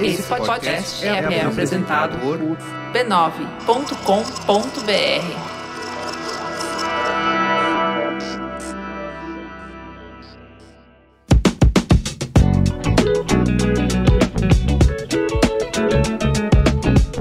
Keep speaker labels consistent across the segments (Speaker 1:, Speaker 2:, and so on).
Speaker 1: Esse podcast é, apresentado por b9.com.br.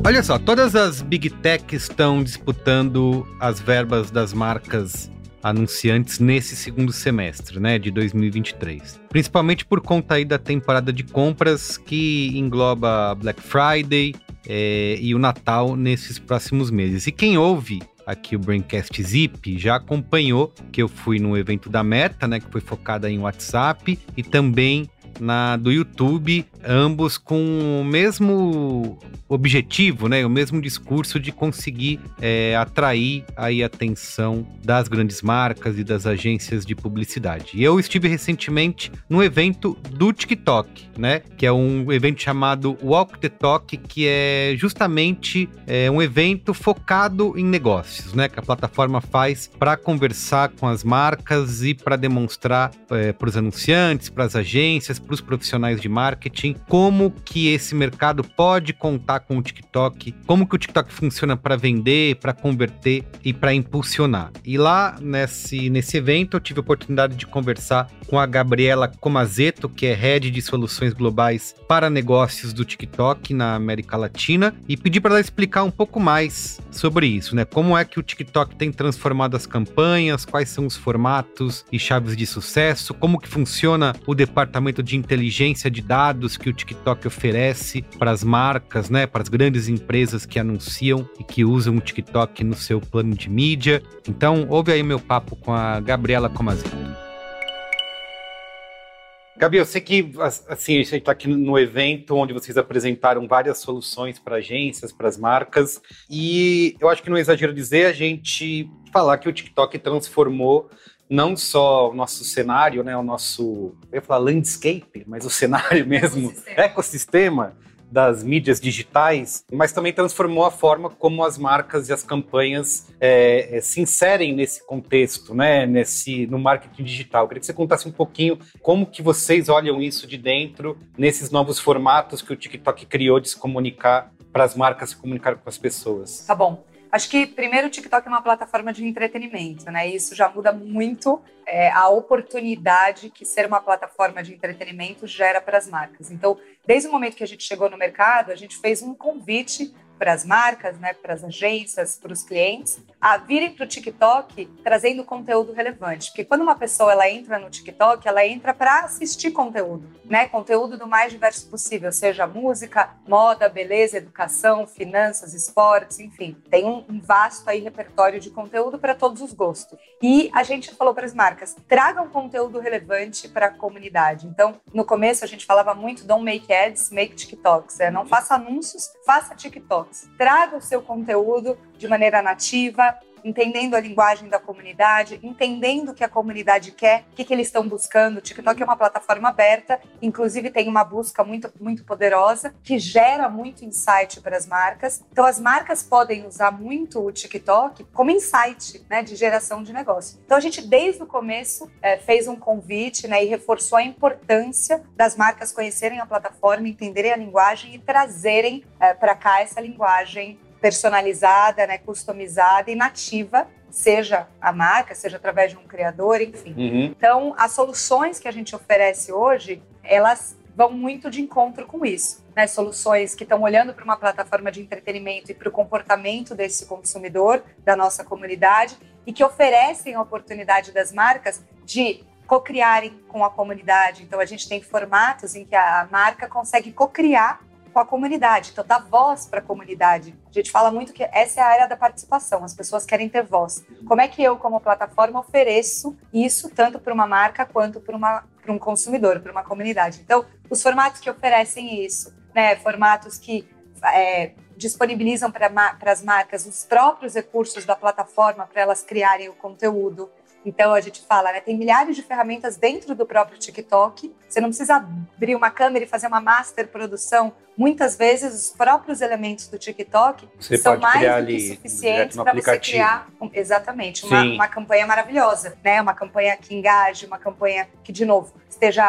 Speaker 2: Olha só, todas as Big Tech estão disputando as verbas das marcas anunciantes nesse segundo semestre, né, de 2023. Principalmente por conta aí da temporada de compras que engloba Black Friday é, e o Natal nesses próximos meses. E quem ouve aqui o Braincast Zip já acompanhou que eu fui no evento da Meta, né, que foi focada em WhatsApp e também na do YouTube, ambos com o mesmo objetivo, né, o mesmo discurso de conseguir é, atrair aí a atenção das grandes marcas e das agências de publicidade. E eu estive recentemente no evento do TikTok, né, que é um evento chamado Walk the Talk, que é justamente é, um evento focado em negócios, né, que a plataforma faz para conversar com as marcas e para demonstrar é, para os anunciantes, para as agências, para os profissionais de marketing como que esse mercado pode contar com o TikTok, como que o TikTok funciona para vender, para converter e para impulsionar. E lá nesse, nesse evento eu tive a oportunidade de conversar com a Gabriela Comazeto, que é head de soluções globais para negócios do TikTok na América Latina, e pedi para ela explicar um pouco mais sobre isso, né? Como é que o TikTok tem transformado as campanhas, quais são os formatos e chaves de sucesso, como que funciona o departamento de inteligência de dados que o TikTok oferece para as marcas, né, para as grandes empresas que anunciam e que usam o TikTok no seu plano de mídia. Então, ouve aí meu papo com a Gabriela Comazito. Gabi, eu sei que assim, a gente está aqui no evento onde vocês apresentaram várias soluções para agências, para as marcas, e eu acho que não é exagero dizer a gente falar que o TikTok transformou não só o nosso cenário, né, o nosso, eu ia falar landscape, mas o cenário mesmo, ecossistema, ecossistema das mídias digitais, mas também transformou a forma como as marcas e as campanhas é, é, se inserem nesse contexto, né, nesse, no marketing digital. Eu queria que você contasse um pouquinho como que vocês olham isso de dentro, nesses novos formatos que o TikTok criou de se comunicar para as marcas se comunicar com as pessoas.
Speaker 3: Tá bom. Acho que primeiro o TikTok é uma plataforma de entretenimento, né? Isso já muda muito é, a oportunidade que ser uma plataforma de entretenimento gera para as marcas. Então, desde o momento que a gente chegou no mercado, a gente fez um convite para as marcas, né, para as agências, para os clientes, a virem para o TikTok trazendo conteúdo relevante. Porque quando uma pessoa ela entra no TikTok, ela entra para assistir conteúdo, né? Conteúdo do mais diverso possível, seja música, moda, beleza, educação, finanças, esportes, enfim. Tem um, um vasto aí repertório de conteúdo para todos os gostos. E a gente falou para as marcas, tragam conteúdo relevante para a comunidade. Então, no começo a gente falava muito don't make ads, make TikToks. É, não faça anúncios, faça TikToks. Traga o seu conteúdo de maneira nativa, entendendo a linguagem da comunidade, entendendo o que a comunidade quer, o que, que eles estão buscando. O TikTok é uma plataforma aberta, inclusive tem uma busca muito, muito poderosa, que gera muito insight para as marcas. Então, as marcas podem usar muito o TikTok como insight né, de geração de negócio. Então, a gente, desde o começo, é, fez um convite né, e reforçou a importância das marcas conhecerem a plataforma, entenderem a linguagem e trazerem é, para cá essa linguagem personalizada, né, customizada e nativa, seja a marca, seja através de um criador, enfim. Uhum. Então, as soluções que a gente oferece hoje, elas vão muito de encontro com isso. Né? Soluções que estão olhando para uma plataforma de entretenimento e para o comportamento desse consumidor, da nossa comunidade, e que oferecem a oportunidade das marcas de co-criarem com a comunidade. Então, a gente tem formatos em que a marca consegue co-criar com a comunidade, então dar voz para a comunidade. A gente fala muito que essa é a área da participação, as pessoas querem ter voz. Como é que eu, como plataforma, ofereço isso tanto para uma marca quanto para um consumidor, para uma comunidade? Então, os formatos que oferecem isso, né, formatos que é, disponibilizam para as marcas os próprios recursos da plataforma para elas criarem o conteúdo, Então a gente fala, né, tem milhares de ferramentas dentro do próprio TikTok. Você não precisa abrir uma câmera e fazer uma master produção. Muitas vezes os próprios elementos do TikTok
Speaker 2: você
Speaker 3: são mais do que suficientes para você criar exatamente uma, uma, campanha maravilhosa, né? Uma campanha que engaje, uma campanha que de novo esteja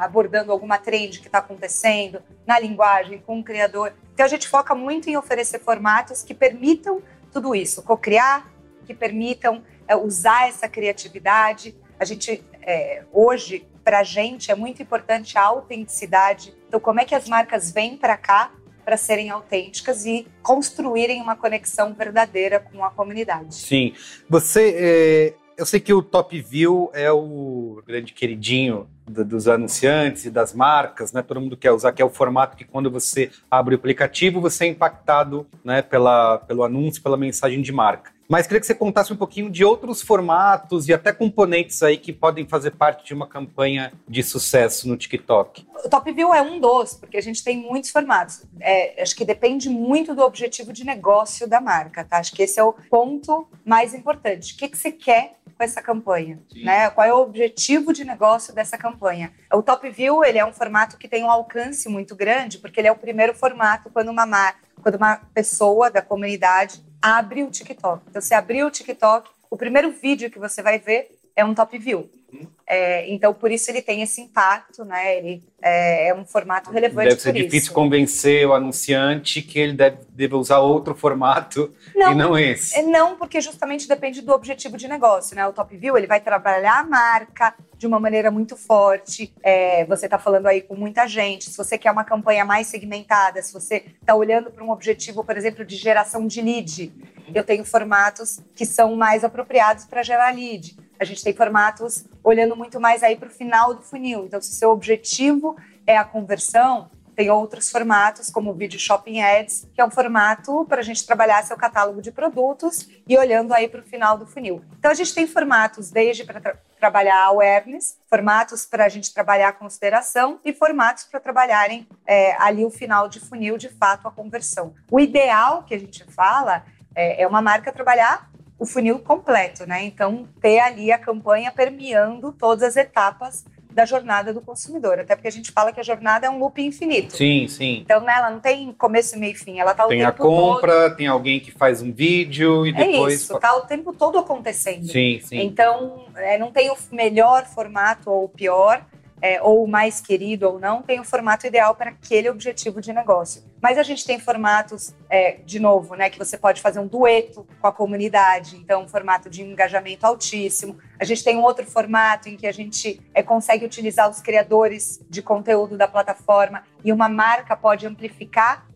Speaker 3: abordando alguma trend que está acontecendo na linguagem com o criador. Então a gente foca muito em oferecer formatos que permitam tudo isso, co-criar, que permitam usar essa criatividade. A gente, é, hoje, para a gente, é muito importante a autenticidade. Então, como é que as marcas vêm para cá para serem autênticas e construírem uma conexão verdadeira com a comunidade?
Speaker 2: Sim. Você. É eu sei que o Top View é o grande queridinho dos anunciantes e das marcas, né? Todo mundo quer usar, que é o formato que quando você abre o aplicativo, você é impactado né, pela, pelo anúncio, pela mensagem de marca. Mas queria que você contasse um pouquinho de outros formatos e até componentes aí que podem fazer parte de uma campanha de sucesso no TikTok.
Speaker 3: O Top View é um dos, porque a gente tem muitos formatos. É, acho que depende muito do objetivo de negócio da marca, tá? Acho que esse é o ponto mais importante. O que, que você quer com essa campanha, né? Qual é o objetivo de negócio dessa campanha? O Top View ele é um formato que tem um alcance muito grande, porque ele é o primeiro formato quando uma marca, quando uma pessoa da comunidade abre o TikTok. Então, você abriu o TikTok, o primeiro vídeo que você vai ver é um Top View. Uhum. É, então, por isso ele tem esse impacto, né? Ele é, é um formato relevante.
Speaker 2: Deve ser difícil isso. convencer o anunciante que ele deve, deve usar outro formato não, e não esse.
Speaker 3: É, não, porque justamente depende do objetivo de negócio, né? O Top View ele vai trabalhar a marca de uma maneira muito forte. É, você está falando aí com muita gente. Se você quer uma campanha mais segmentada, se você está olhando para um objetivo, por exemplo, de geração de lead, eu tenho formatos que são mais apropriados para gerar lead a gente tem formatos olhando muito mais aí para o final do funil. Então, se seu objetivo é a conversão, tem outros formatos, como o Video Shopping Ads, que é um formato para a gente trabalhar seu catálogo de produtos e olhando aí para o final do funil. Então, a gente tem formatos desde para tra trabalhar awareness, formatos para a gente trabalhar consideração e formatos para trabalharem é, ali o final de funil, de fato, a conversão. O ideal que a gente fala é, é uma marca trabalhar o funil completo, né? Então, ter ali a campanha permeando todas as etapas da jornada do consumidor. Até porque a gente fala que a jornada é um loop infinito.
Speaker 2: Sim, sim.
Speaker 3: Então, né, ela não tem começo, meio e fim. Ela tá o
Speaker 2: tem
Speaker 3: tempo
Speaker 2: a compra, todo... tem alguém que faz um vídeo e depois...
Speaker 3: É isso, tá o tempo todo acontecendo.
Speaker 2: Sim, sim.
Speaker 3: Então, é, não tem o melhor formato ou o pior é, ou mais querido ou não, tem o formato ideal para aquele objetivo de negócio. Mas a gente tem formatos, é, de novo, né, que você pode fazer um dueto com a comunidade, então um formato de engajamento altíssimo. A gente tem um outro formato em que a gente é, consegue utilizar os criadores de conteúdo da plataforma e uma marca pode amplificar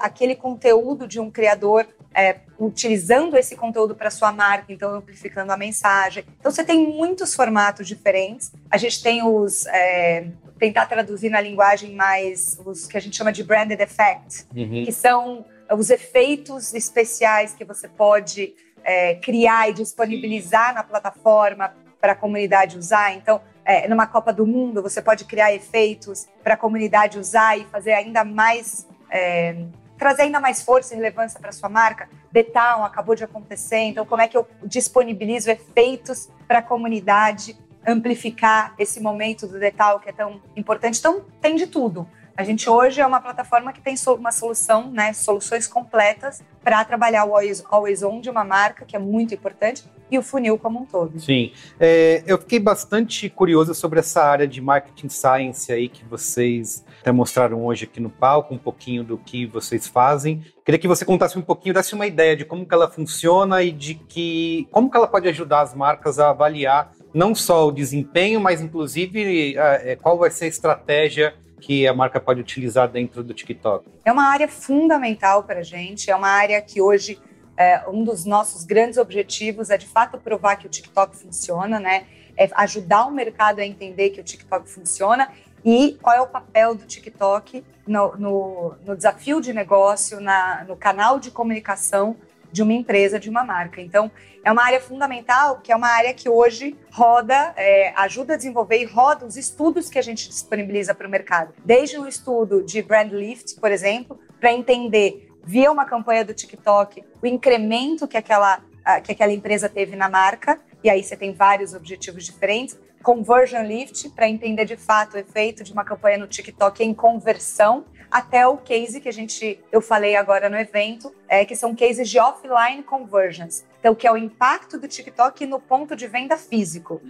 Speaker 3: aquele conteúdo de um criador é, utilizando esse conteúdo para sua marca, então amplificando a mensagem. Então você tem muitos formatos diferentes. A gente tem os é, tentar traduzir na linguagem mais os que a gente chama de branded effect, uhum. que são os efeitos especiais que você pode é, criar e disponibilizar na plataforma para a comunidade usar. Então, é, numa Copa do Mundo, você pode criar efeitos para a comunidade usar e fazer ainda mais é, trazer ainda mais força e relevância para sua marca. Town acabou de acontecer, então como é que eu disponibilizo efeitos para a comunidade amplificar esse momento do Town que é tão importante? Então tem de tudo. A gente hoje é uma plataforma que tem uma solução, né, soluções completas para trabalhar o always, always on de uma marca, que é muito importante, e o funil como um todo.
Speaker 2: Sim. É, eu fiquei bastante curioso sobre essa área de marketing science aí que vocês até mostraram hoje aqui no palco, um pouquinho do que vocês fazem. Queria que você contasse um pouquinho, desse uma ideia de como que ela funciona e de que como que ela pode ajudar as marcas a avaliar não só o desempenho, mas inclusive é, qual vai ser a estratégia que a marca pode utilizar dentro do TikTok?
Speaker 3: É uma área fundamental para a gente, é uma área que hoje é, um dos nossos grandes objetivos é de fato provar que o TikTok funciona, né? É ajudar o mercado a entender que o TikTok funciona e qual é o papel do TikTok no, no, no desafio de negócio, na, no canal de comunicação de uma empresa, de uma marca. Então, é uma área fundamental, que é uma área que hoje roda, é, ajuda a desenvolver e roda os estudos que a gente disponibiliza para o mercado. Desde o estudo de Brand Lift, por exemplo, para entender, via uma campanha do TikTok, o incremento que aquela, que aquela empresa teve na marca e aí você tem vários objetivos diferentes. Conversion Lift, para entender de fato o efeito de uma campanha no TikTok em conversão, até o case que a gente eu falei agora no evento, é, que são cases de offline conversions. Então, que é o impacto do TikTok no ponto de venda físico,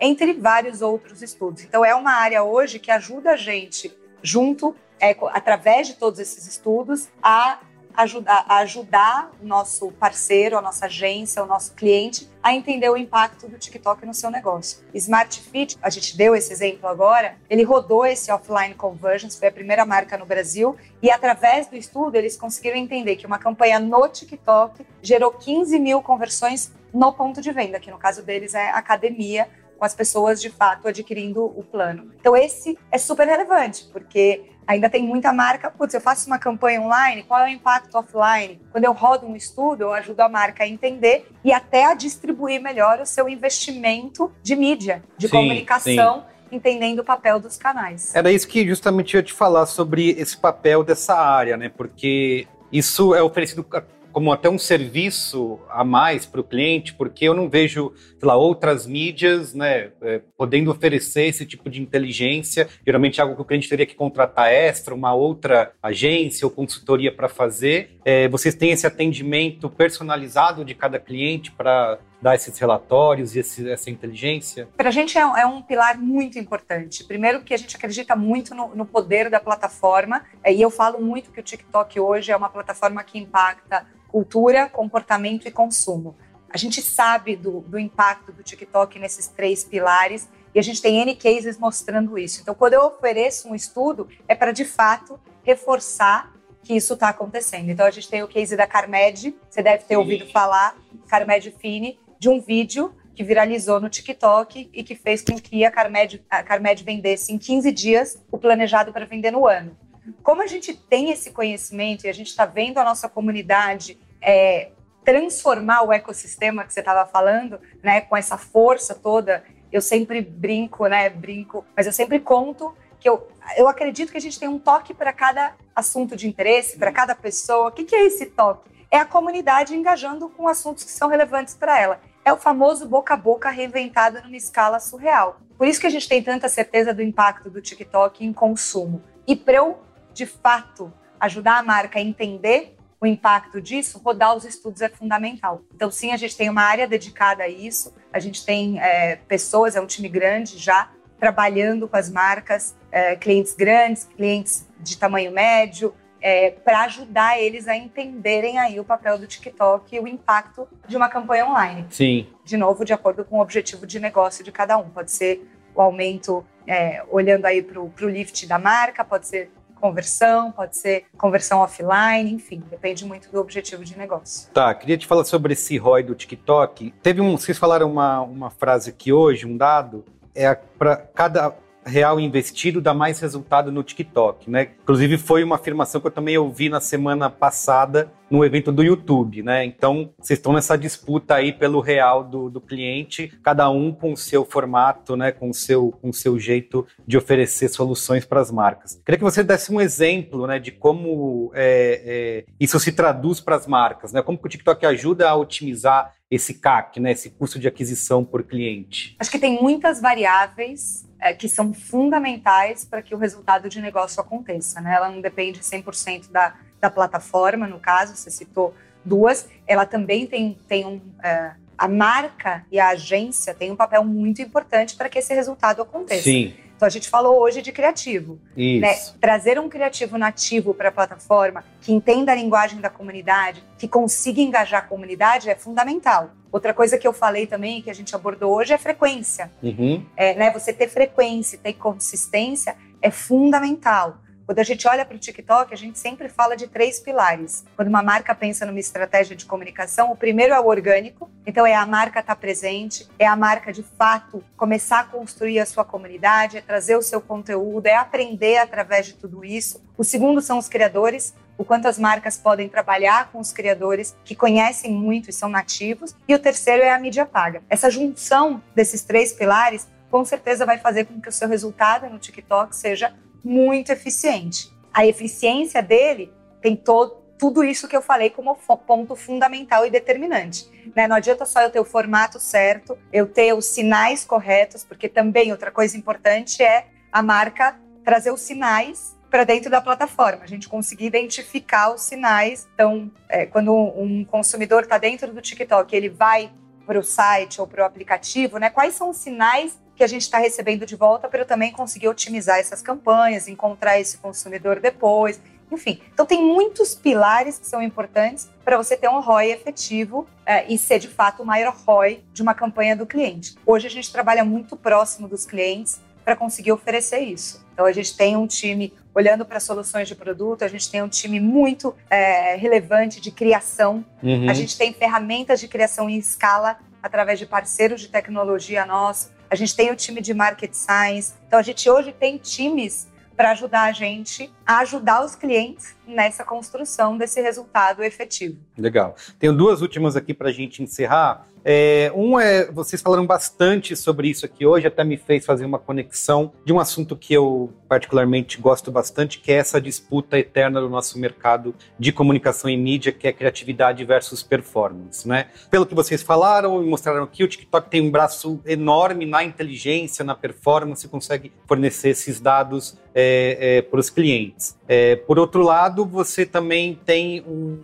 Speaker 3: entre vários outros estudos. Então, é uma área hoje que ajuda a gente, junto, é, através de todos esses estudos, a ajudar, ajudar o nosso parceiro, a nossa agência, o nosso cliente a entender o impacto do TikTok no seu negócio. Smart Fit, a gente deu esse exemplo agora, ele rodou esse offline conversions, foi a primeira marca no Brasil, e através do estudo eles conseguiram entender que uma campanha no TikTok gerou 15 mil conversões no ponto de venda, que no caso deles é academia, com as pessoas de fato adquirindo o plano. Então esse é super relevante, porque Ainda tem muita marca, putz, eu faço uma campanha online, qual é o impacto offline? Quando eu rodo um estudo, eu ajudo a marca a entender e até a distribuir melhor o seu investimento de mídia, de sim, comunicação. Sim entendendo o papel dos canais.
Speaker 2: Era isso que justamente eu ia te falar sobre esse papel dessa área, né? Porque isso é oferecido como até um serviço a mais para o cliente, porque eu não vejo, sei lá, outras mídias, né, é, podendo oferecer esse tipo de inteligência. Geralmente é algo que o cliente teria que contratar extra, uma outra agência ou consultoria para fazer. É, vocês têm esse atendimento personalizado de cada cliente para dar esses relatórios e esse, essa inteligência?
Speaker 3: Para a gente é um, é um, pilar muito importante. Primeiro que a gente acredita muito no, no poder da plataforma, é, e eu falo muito que o TikTok hoje é uma plataforma que impacta cultura, comportamento e consumo. A gente sabe do, do impacto do TikTok nesses três pilares e a gente tem N cases mostrando isso. Então, quando eu ofereço um estudo, é para de fato reforçar que isso está acontecendo. Então, a gente tem o case da Carmed, você deve ter Sim. ouvido falar, Carmed Fini, de um vídeo que viralizou no TikTok e que fez com que a Carmed, a Carmed vendesse em 15 dias o planejado para vender no ano. Como a gente tem esse conhecimento e a gente está vendo a nossa comunidade é, transformar o ecossistema que você estava falando, né, com essa força toda, eu sempre brinco, né, brinco, mas eu sempre conto que eu, eu acredito que a gente tem um toque para cada assunto de interesse, para cada pessoa. O que, que é esse toque? É a comunidade engajando com assuntos que são relevantes para ela. É o famoso boca a boca reinventado numa escala surreal. Por isso que a gente tem tanta certeza do impacto do TikTok em consumo. E para eu de fato ajudar a marca a entender o impacto disso, rodar os estudos é fundamental. Então, sim, a gente tem uma área dedicada a isso, a gente tem é, pessoas, é um time grande já trabalhando com as marcas, é, clientes grandes, clientes de tamanho médio, é, para ajudar eles a entenderem aí o papel do TikTok e o impacto de uma campanha online.
Speaker 2: Sim.
Speaker 3: De novo, de acordo com o objetivo de negócio de cada um. Pode ser o aumento, é, olhando aí para o lift da marca, pode ser conversão, pode ser conversão offline, enfim, depende muito do objetivo de negócio.
Speaker 2: Tá, queria te falar sobre esse ROI do TikTok. Teve um, vocês falaram uma, uma frase aqui hoje, um dado, é para cada real investido dá mais resultado no TikTok, né? Inclusive foi uma afirmação que eu também ouvi na semana passada no evento do YouTube, né? Então, vocês estão nessa disputa aí pelo real do, do cliente, cada um com o seu formato, né? Com o seu, com o seu jeito de oferecer soluções para as marcas. Queria que você desse um exemplo, né? De como é, é, isso se traduz para as marcas, né? Como que o TikTok ajuda a otimizar esse CAC, né? Esse custo de aquisição por cliente.
Speaker 3: Acho que tem muitas variáveis é, que são fundamentais para que o resultado de negócio aconteça. Né? Ela não depende 100% da, da plataforma, no caso, você citou duas, ela também tem, tem um. É, a marca e a agência têm um papel muito importante para que esse resultado aconteça.
Speaker 2: Sim.
Speaker 3: Então a gente falou hoje de criativo.
Speaker 2: Né?
Speaker 3: Trazer um criativo nativo para a plataforma que entenda a linguagem da comunidade, que consiga engajar a comunidade é fundamental. Outra coisa que eu falei também, que a gente abordou hoje, é frequência.
Speaker 2: Uhum.
Speaker 3: É, né, você ter frequência, ter consistência é fundamental. Quando a gente olha para o TikTok, a gente sempre fala de três pilares. Quando uma marca pensa numa estratégia de comunicação, o primeiro é o orgânico, então é a marca estar tá presente, é a marca de fato começar a construir a sua comunidade, é trazer o seu conteúdo, é aprender através de tudo isso. O segundo são os criadores, o quanto as marcas podem trabalhar com os criadores que conhecem muito e são nativos. E o terceiro é a mídia paga. Essa junção desses três pilares com certeza vai fazer com que o seu resultado no TikTok seja muito eficiente. A eficiência dele tem todo tudo isso que eu falei como ponto fundamental e determinante. Né? Não adianta só eu ter o formato certo, eu ter os sinais corretos, porque também outra coisa importante é a marca trazer os sinais para dentro da plataforma, a gente conseguir identificar os sinais. Então, é, quando um consumidor está dentro do TikTok, ele vai para o site ou para o aplicativo, né? Quais são os sinais que a gente está recebendo de volta para eu também conseguir otimizar essas campanhas, encontrar esse consumidor depois. Enfim, então tem muitos pilares que são importantes para você ter um ROI efetivo é, e ser de fato o maior ROI de uma campanha do cliente. Hoje a gente trabalha muito próximo dos clientes para conseguir oferecer isso. Então a gente tem um time olhando para soluções de produto, a gente tem um time muito é, relevante de criação, uhum. a gente tem ferramentas de criação em escala através de parceiros de tecnologia nossos, a gente tem o time de market science. Então a gente hoje tem times para ajudar a gente a ajudar os clientes nessa construção desse resultado efetivo.
Speaker 2: Legal. Tenho duas últimas aqui para a gente encerrar. É, um é, vocês falaram bastante sobre isso aqui hoje, até me fez fazer uma conexão de um assunto que eu particularmente gosto bastante, que é essa disputa eterna do nosso mercado de comunicação e mídia, que é criatividade versus performance, né? Pelo que vocês falaram e mostraram aqui, o TikTok tem um braço enorme na inteligência, na performance, consegue fornecer esses dados é, é, para os clientes. É, por outro lado, você também tem um,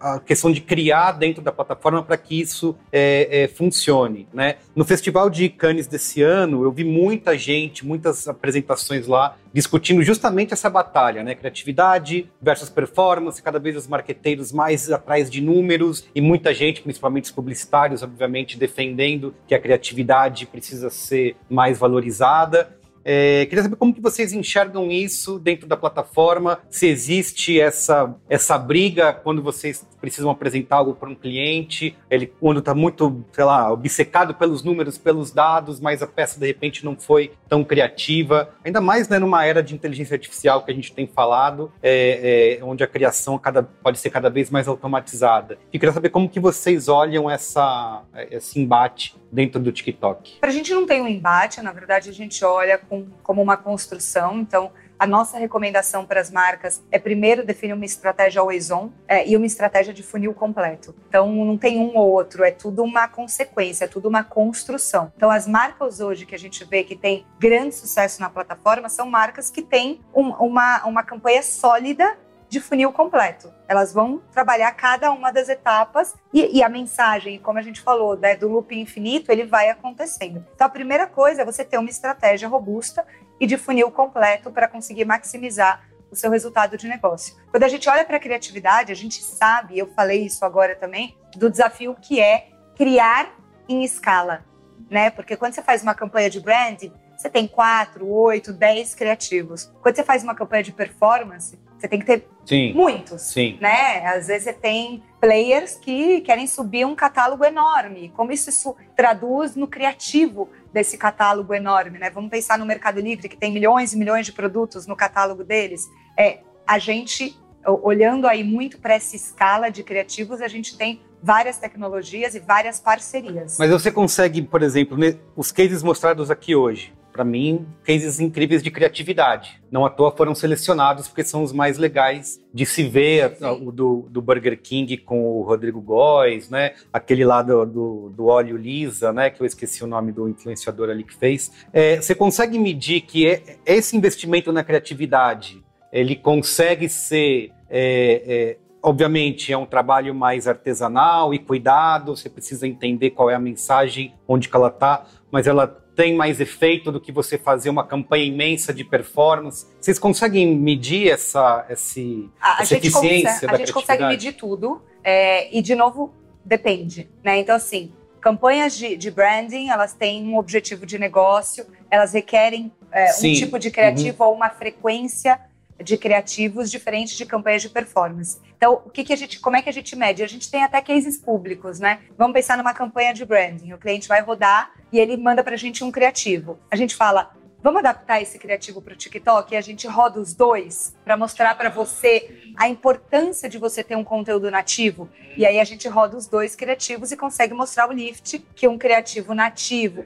Speaker 2: a questão de criar dentro da plataforma para que isso é, é, funcione. Né? No Festival de Cannes desse ano, eu vi muita gente, muitas apresentações lá, discutindo justamente essa batalha, né? Criatividade versus performance, cada vez os marqueteiros mais atrás de números e muita gente, principalmente os publicitários, obviamente, defendendo que a criatividade precisa ser mais valorizada. É, queria saber como que vocês enxergam isso dentro da plataforma, se existe essa, essa briga quando vocês precisam apresentar algo para um cliente, ele quando está muito, sei lá, obcecado pelos números, pelos dados, mas a peça de repente não foi tão criativa, ainda mais né, numa era de inteligência artificial que a gente tem falado, é, é, onde a criação cada, pode ser cada vez mais automatizada. E queria saber como que vocês olham essa, esse embate dentro do TikTok.
Speaker 3: Para a gente não tem um embate, na verdade a gente olha com, como uma construção. Então, a nossa recomendação para as marcas é primeiro definir uma estratégia always on é, e uma estratégia de funil completo. Então, não tem um ou outro, é tudo uma consequência, é tudo uma construção. Então, as marcas hoje que a gente vê que tem grande sucesso na plataforma são marcas que têm um, uma, uma campanha sólida de funil completo. Elas vão trabalhar cada uma das etapas e, e a mensagem, como a gente falou, né, do loop infinito, ele vai acontecendo. Então, a primeira coisa é você ter uma estratégia robusta e de funil completo para conseguir maximizar o seu resultado de negócio. Quando a gente olha para a criatividade, a gente sabe, eu falei isso agora também, do desafio que é criar em escala, né? Porque quando você faz uma campanha de brand, você tem quatro, oito, dez criativos. Quando você faz uma campanha de performance, você tem que ter Sim. muitos, Sim. né? Às vezes você tem players que querem subir um catálogo enorme. Como isso, isso traduz no criativo desse catálogo enorme, né? Vamos pensar no Mercado Livre, que tem milhões e milhões de produtos no catálogo deles. É, a gente, olhando aí muito para essa escala de criativos, a gente tem várias tecnologias e várias parcerias.
Speaker 2: Mas você consegue, por exemplo, os cases mostrados aqui hoje, para mim, cases incríveis de criatividade. Não à toa foram selecionados porque são os mais legais de se ver, o do, do, Burger King com o Rodrigo Góes, né? Aquele lá do, do, do, óleo Lisa, né? Que eu esqueci o nome do influenciador ali que fez. É, você consegue medir que é, esse investimento na criatividade, ele consegue ser... É, é, obviamente é um trabalho mais artesanal e cuidado, você precisa entender qual é a mensagem, onde que ela está, mas ela tem mais efeito do que você fazer uma campanha imensa de performance? Vocês conseguem medir essa, esse, a, essa a eficiência da A
Speaker 3: gente consegue medir tudo é, e, de novo, depende. Né? Então, assim, campanhas de, de, branding, elas têm um objetivo de negócio, elas requerem é, um tipo de criativo uhum. ou uma frequência de criativos diferente de campanhas de performance. Então, o que, que a gente, como é que a gente mede? A gente tem até cases públicos, né? Vamos pensar numa campanha de branding. O cliente vai rodar e ele manda para a gente um criativo. A gente fala, vamos adaptar esse criativo para o TikTok e a gente roda os dois para mostrar para você a importância de você ter um conteúdo nativo. E aí a gente roda os dois criativos e consegue mostrar o lift que um criativo nativo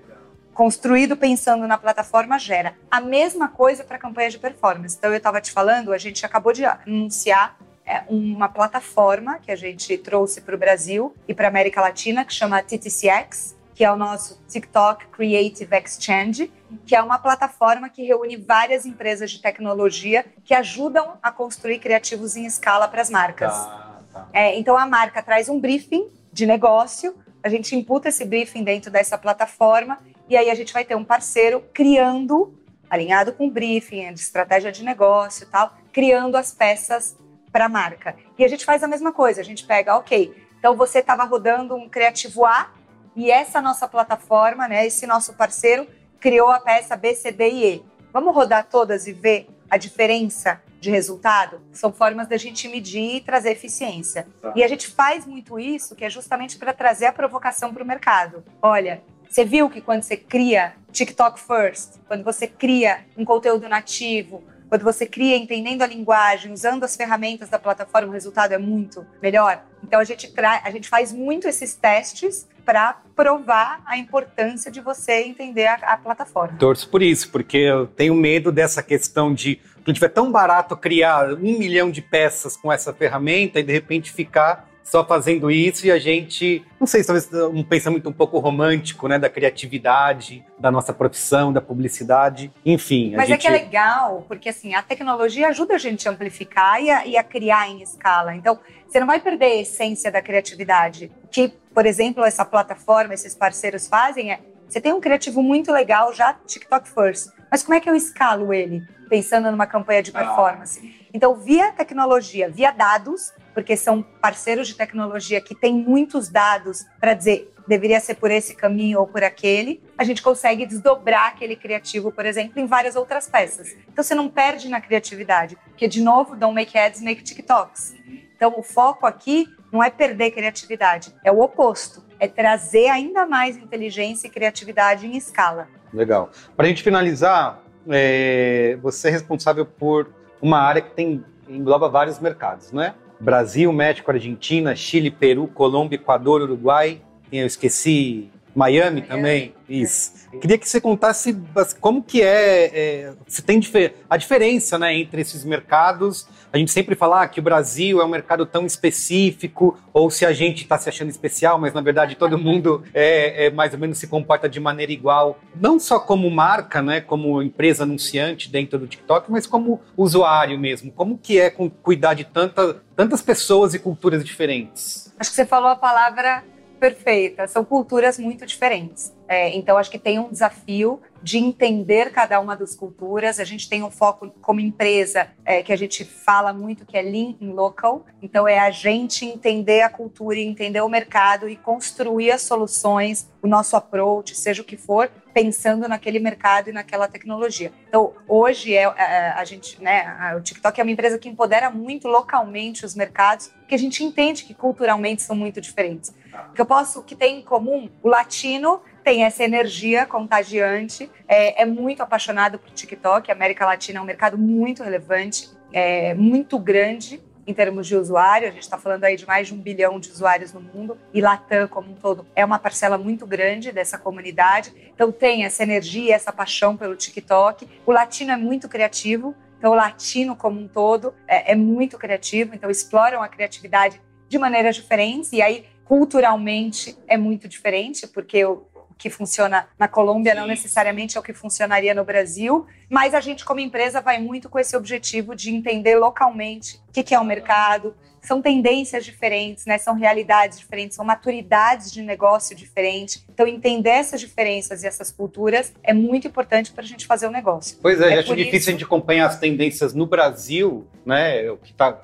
Speaker 3: construído pensando na plataforma gera. A mesma coisa para campanha de performance. Então, eu estava te falando, a gente acabou de anunciar é uma plataforma que a gente trouxe para o Brasil e para a América Latina, que chama TTCX, que é o nosso TikTok Creative Exchange, que é uma plataforma que reúne várias empresas de tecnologia que ajudam a construir criativos em escala para as marcas. Tá, tá. É, então a marca traz um briefing de negócio, a gente imputa esse briefing dentro dessa plataforma e aí a gente vai ter um parceiro criando, alinhado com o briefing, de estratégia de negócio e tal, criando as peças para a marca. E a gente faz a mesma coisa, a gente pega, ok, então você estava rodando um criativo A e essa nossa plataforma, né, esse nosso parceiro, criou a peça B, C, D e E. Vamos rodar todas e ver a diferença de resultado? São formas da gente medir e trazer eficiência. Tá. E a gente faz muito isso, que é justamente para trazer a provocação para o mercado. Olha, você viu que quando você cria TikTok First, quando você cria um conteúdo nativo, quando você cria entendendo a linguagem, usando as ferramentas da plataforma, o resultado é muito melhor. Então a gente, a gente faz muito esses testes para provar a importância de você entender a, a, plataforma.
Speaker 2: Torço por isso, porque eu tenho medo dessa questão de que tiver tão barato criar um milhão de peças com essa ferramenta e de repente ficar só fazendo isso e a gente, não sei, talvez um pensamento um pouco romântico, né, da criatividade, da nossa profissão, da publicidade, enfim.
Speaker 3: Mas
Speaker 2: gente...
Speaker 3: é que é legal, porque assim, a tecnologia ajuda a gente a amplificar e a, e a criar em escala. Então, você não vai perder a essência da criatividade. O que, por exemplo, essa plataforma, esses parceiros fazem é, você tem um criativo muito legal já TikTok First, mas como é que eu escalo ele? Pensando numa campanha de ah. performance. Então, via tecnologia, via dados, porque são parceiros de tecnologia que têm muitos dados para dizer deveria ser por esse caminho ou por aquele, a gente consegue desdobrar aquele criativo, por exemplo, em várias outras peças. Então você não perde na criatividade, porque de novo, don't make ads, make TikToks. Então o foco aqui não é perder criatividade, é o oposto, é trazer ainda mais inteligência e criatividade em escala.
Speaker 2: Legal. Para a gente finalizar, é, você é responsável por uma área que tem engloba vários mercados, né? Brasil, México, Argentina, Chile, Peru, Colômbia, Equador, Uruguai. Eu esqueci Miami, Miami também. Isso. Queria que você contasse como que é, é se tem a diferença né, entre esses mercados. A gente sempre fala ah, que o Brasil é um mercado tão específico, ou se a gente está se achando especial, mas na verdade todo mundo é, é, mais ou menos se comporta de maneira igual, não só como marca, né, como empresa anunciante dentro do TikTok, mas como usuário mesmo. Como que é cuidar de tanta, tantas pessoas e culturas diferentes?
Speaker 3: Acho que você falou a palavra perfeita. São culturas muito diferentes. É, então, acho que tem um desafio de entender cada uma das culturas. A gente tem um foco como empresa é, que a gente fala muito que é Lean in Local. Então, é a gente entender a cultura, entender o mercado e construir as soluções, o nosso approach, seja o que for, pensando naquele mercado e naquela tecnologia. Então, hoje é, é a gente, né, o TikTok é uma empresa que empodera muito localmente os mercados, porque a gente entende que culturalmente são muito diferentes. O que eu posso, que tem em comum, o latino tem essa energia contagiante, é, é muito apaixonado por TikTok. A América Latina é um mercado muito relevante, é, muito grande em termos de usuário. A gente está falando aí de mais de um bilhão de usuários no mundo e Latam como um todo é uma parcela muito grande dessa comunidade. Então tem essa energia, essa paixão pelo TikTok. O latino é muito criativo. Então, o latino como um todo é, é muito criativo, então exploram a criatividade de maneiras diferentes, e aí culturalmente é muito diferente, porque o, que funciona na Colômbia Sim. não necessariamente é o que funcionaria no Brasil, mas a gente, como empresa, vai muito com esse objetivo de entender localmente o que, que é o mercado. São tendências diferentes, né? são realidades diferentes, são maturidades de negócio diferentes. Então, entender essas diferenças e essas culturas é muito importante para a gente fazer o negócio.
Speaker 2: Pois é, é acho difícil isso... a gente acompanhar as tendências no Brasil, né? O que tá,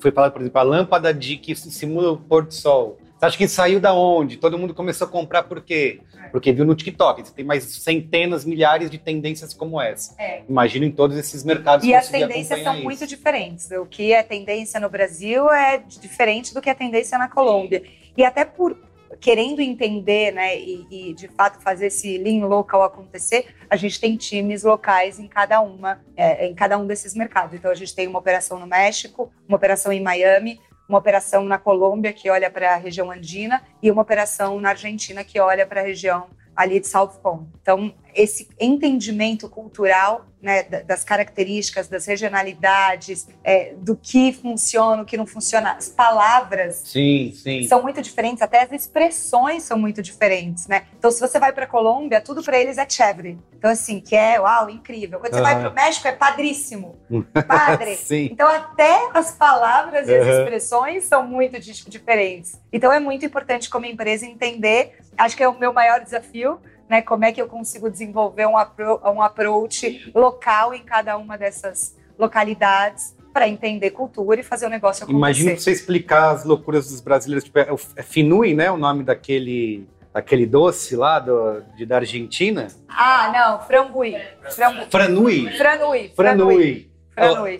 Speaker 2: foi falado, por exemplo, a lâmpada de que simula o pôr do sol. Você acha que saiu da onde? Todo mundo começou a comprar por quê? Porque viu no TikTok. Você tem mais centenas, milhares de tendências como essa. É. Imagino em todos esses mercados.
Speaker 3: E as tendências são isso. muito diferentes. O que é tendência no Brasil é diferente do que é tendência na Colômbia. E até por querendo entender, né, e, e, de fato fazer esse lean local acontecer, a gente tem times locais em cada uma, é, em cada um desses mercados. Então a gente tem uma operação no México, uma operação em Miami, uma operação na Colômbia que olha para a região andina e uma operação na Argentina que olha para a região ali de South Pond. Então, esse entendimento cultural né, das características, das regionalidades, é, do que funciona, o que não funciona. As palavras
Speaker 2: sim, sim.
Speaker 3: são muito diferentes, até as expressões são muito diferentes, né? Então, se você vai para Colômbia, tudo para eles é chévere. Então, assim, que é, uau, incrível. Quando você vai para o México, é padríssimo. Padre. então, até as palavras e as expressões são muito diferentes. Então, é muito importante como empresa entender, acho que é o meu maior desafio, né? Como é que eu consigo desenvolver um, apro um approach local em cada uma dessas localidades para entender cultura e fazer o negócio acontecer.
Speaker 2: Imagina você explicar as loucuras dos brasileiros. Tipo, é, é Finui, né? O nome daquele aquele doce lá do, de, da Argentina?
Speaker 3: Ah, não, frambui.
Speaker 2: Franui. Franui.
Speaker 3: Franui.
Speaker 2: Franui.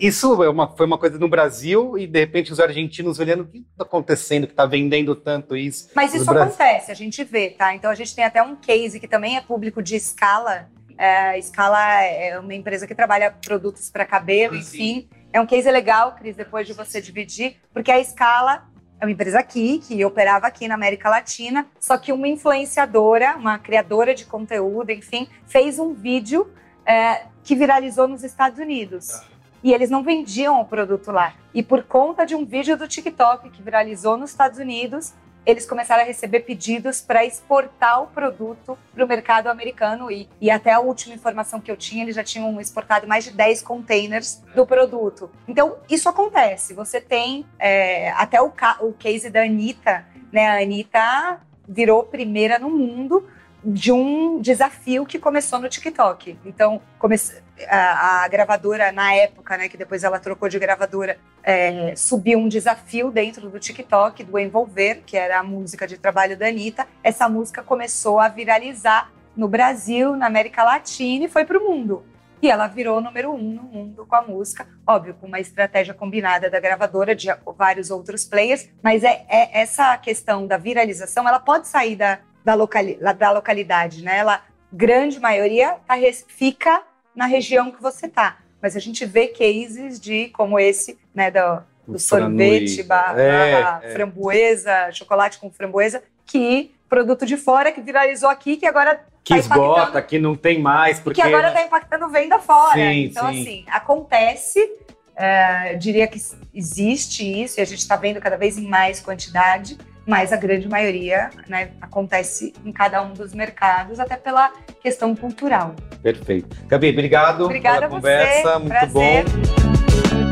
Speaker 2: Isso é uma, foi uma coisa no Brasil e de repente os argentinos olhando o que está acontecendo, que está vendendo tanto isso.
Speaker 3: Mas isso acontece, a gente vê, tá? Então a gente tem até um case que também é público de escala. É, Scala é uma empresa que trabalha produtos para cabelo, enfim. É um case legal, Cris, depois de você dividir, porque a Scala é uma empresa aqui, que operava aqui na América Latina, só que uma influenciadora, uma criadora de conteúdo, enfim, fez um vídeo é, que viralizou nos Estados Unidos. E eles não vendiam o produto lá. E por conta de um vídeo do TikTok que viralizou nos Estados Unidos, eles começaram a receber pedidos para exportar o produto para o mercado americano e, e até a última informação que eu tinha, eles já tinham exportado mais de 10 containers do produto. Então, isso acontece. Você tem é, até o, o case da Anitta, né? A Anitta virou primeira no mundo de um desafio que começou no TikTok. Então, comece... a, a, gravadora, na época, né, que depois ela trocou de gravadora, é, subiu um desafio dentro do TikTok, do Envolver, que era a música de trabalho da Anitta. Essa música começou a viralizar no Brasil, na América Latina e foi para o mundo. E ela virou número um no mundo com a música, óbvio, com uma estratégia combinada da gravadora, de vários outros players, mas é, é essa questão da viralização, ela pode sair da, da, locali da localidade, né? Ela, grande maioria, tá, fica na região que você tá. Mas a gente vê cases de, como esse, né, do, do sorvete, barra, é, barra é. framboesa, chocolate com framboesa, que produto de fora que viralizou aqui, que agora
Speaker 2: que tá esgota, que não tem mais, porque
Speaker 3: que agora está impactando venda fora. Sim, então sim. assim acontece, é, diria que existe isso e a gente está vendo cada vez em mais quantidade mas a grande maioria né, acontece em cada um dos mercados, até pela questão cultural.
Speaker 2: Perfeito. Gabi, obrigado
Speaker 3: Obrigada
Speaker 2: pela conversa,
Speaker 3: você.
Speaker 2: muito
Speaker 3: Prazer.
Speaker 2: bom.